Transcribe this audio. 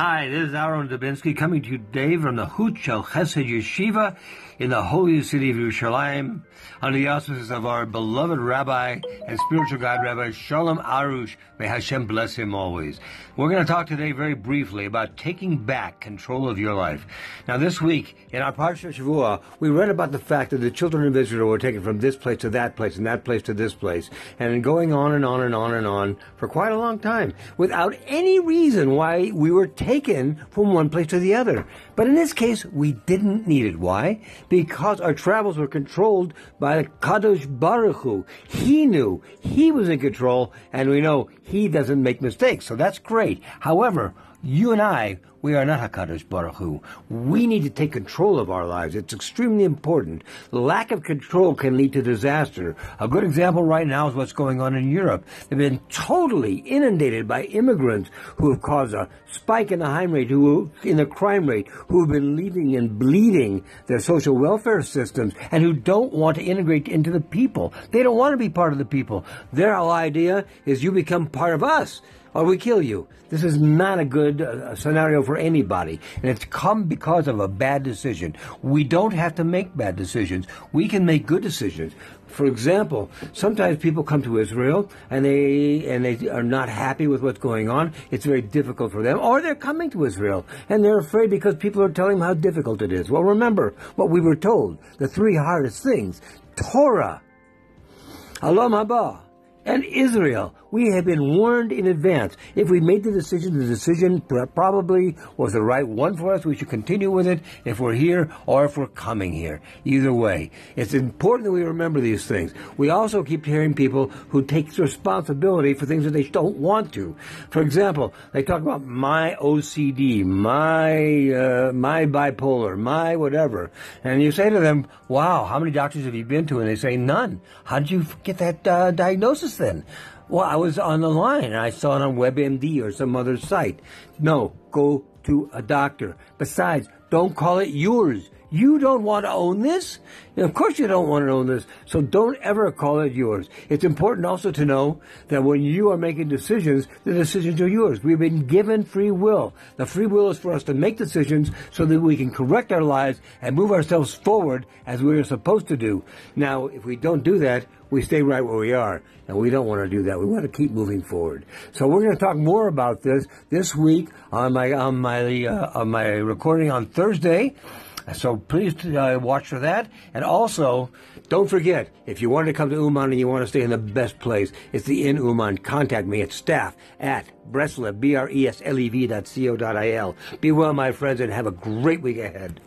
Hi, this is Aaron Dubinsky coming to you today from the Chut Shel Chesed Yeshiva in the holy city of Yerushalayim under the auspices of our beloved Rabbi and spiritual guide, Rabbi Shalom Arush. May Hashem bless him always. We're going to talk today very briefly about taking back control of your life. Now, this week in our Parsha Shavua, we read about the fact that the children of Israel were taken from this place to that place and that place to this place, and going on and on and on and on for quite a long time without any reason why we were taken from one place to the other. But in this case, we didn't need it. Why? Because our travels were controlled by the Kadosh Baruch Hu. He knew. He was in control, and we know he doesn't make mistakes. So that's great. However, you and I, we are not Hakadosh Baruch Hu. We need to take control of our lives. It's extremely important. Lack of control can lead to disaster. A good example right now is what's going on in Europe. They've been totally inundated by immigrants who have caused a spike in the crime rate, who in the crime rate, who have been leaving and bleeding their social welfare systems, and who don't want to integrate into the people. They don't want to be part of the people. Their whole idea is you become part of us or we kill you. This is not a good uh, scenario for anybody. And it's come because of a bad decision. We don't have to make bad decisions. We can make good decisions. For example, sometimes people come to Israel and they and they are not happy with what's going on. It's very difficult for them, or they're coming to Israel and they're afraid because people are telling them how difficult it is. Well, remember what we were told: the three hardest things: Torah, Olam Haba, and Israel. We have been warned in advance. If we made the decision, the decision probably was the right one for us. We should continue with it if we're here or if we're coming here. Either way, it's important that we remember these things. We also keep hearing people who take responsibility for things that they don't want to. For example, they talk about my OCD, my uh, my bipolar, my whatever, and you say to them, "Wow, how many doctors have you been to?" And they say, "None." How did you get that uh, diagnosis then? Well, I was on the line I saw it on WebMD or some other site. No, go to a doctor. Besides, don't call it yours. You don't want to own this? And of course you don't want to own this. So don't ever call it yours. It's important also to know that when you are making decisions, the decisions are yours. We've been given free will. The free will is for us to make decisions so that we can correct our lives and move ourselves forward as we are supposed to do. Now, if we don't do that, we stay right where we are. And we don't want to do that. We want to keep moving forward. So we're going to talk more about this this week on my on my uh, on my recording on Thursday. So please uh, watch for that. And also, don't forget, if you want to come to Uman and you want to stay in the best place, it's the Inn Uman. Contact me at staff at Breslev, B-R-E-S-L-E-V dot C-O dot I-L. Be well, my friends, and have a great week ahead.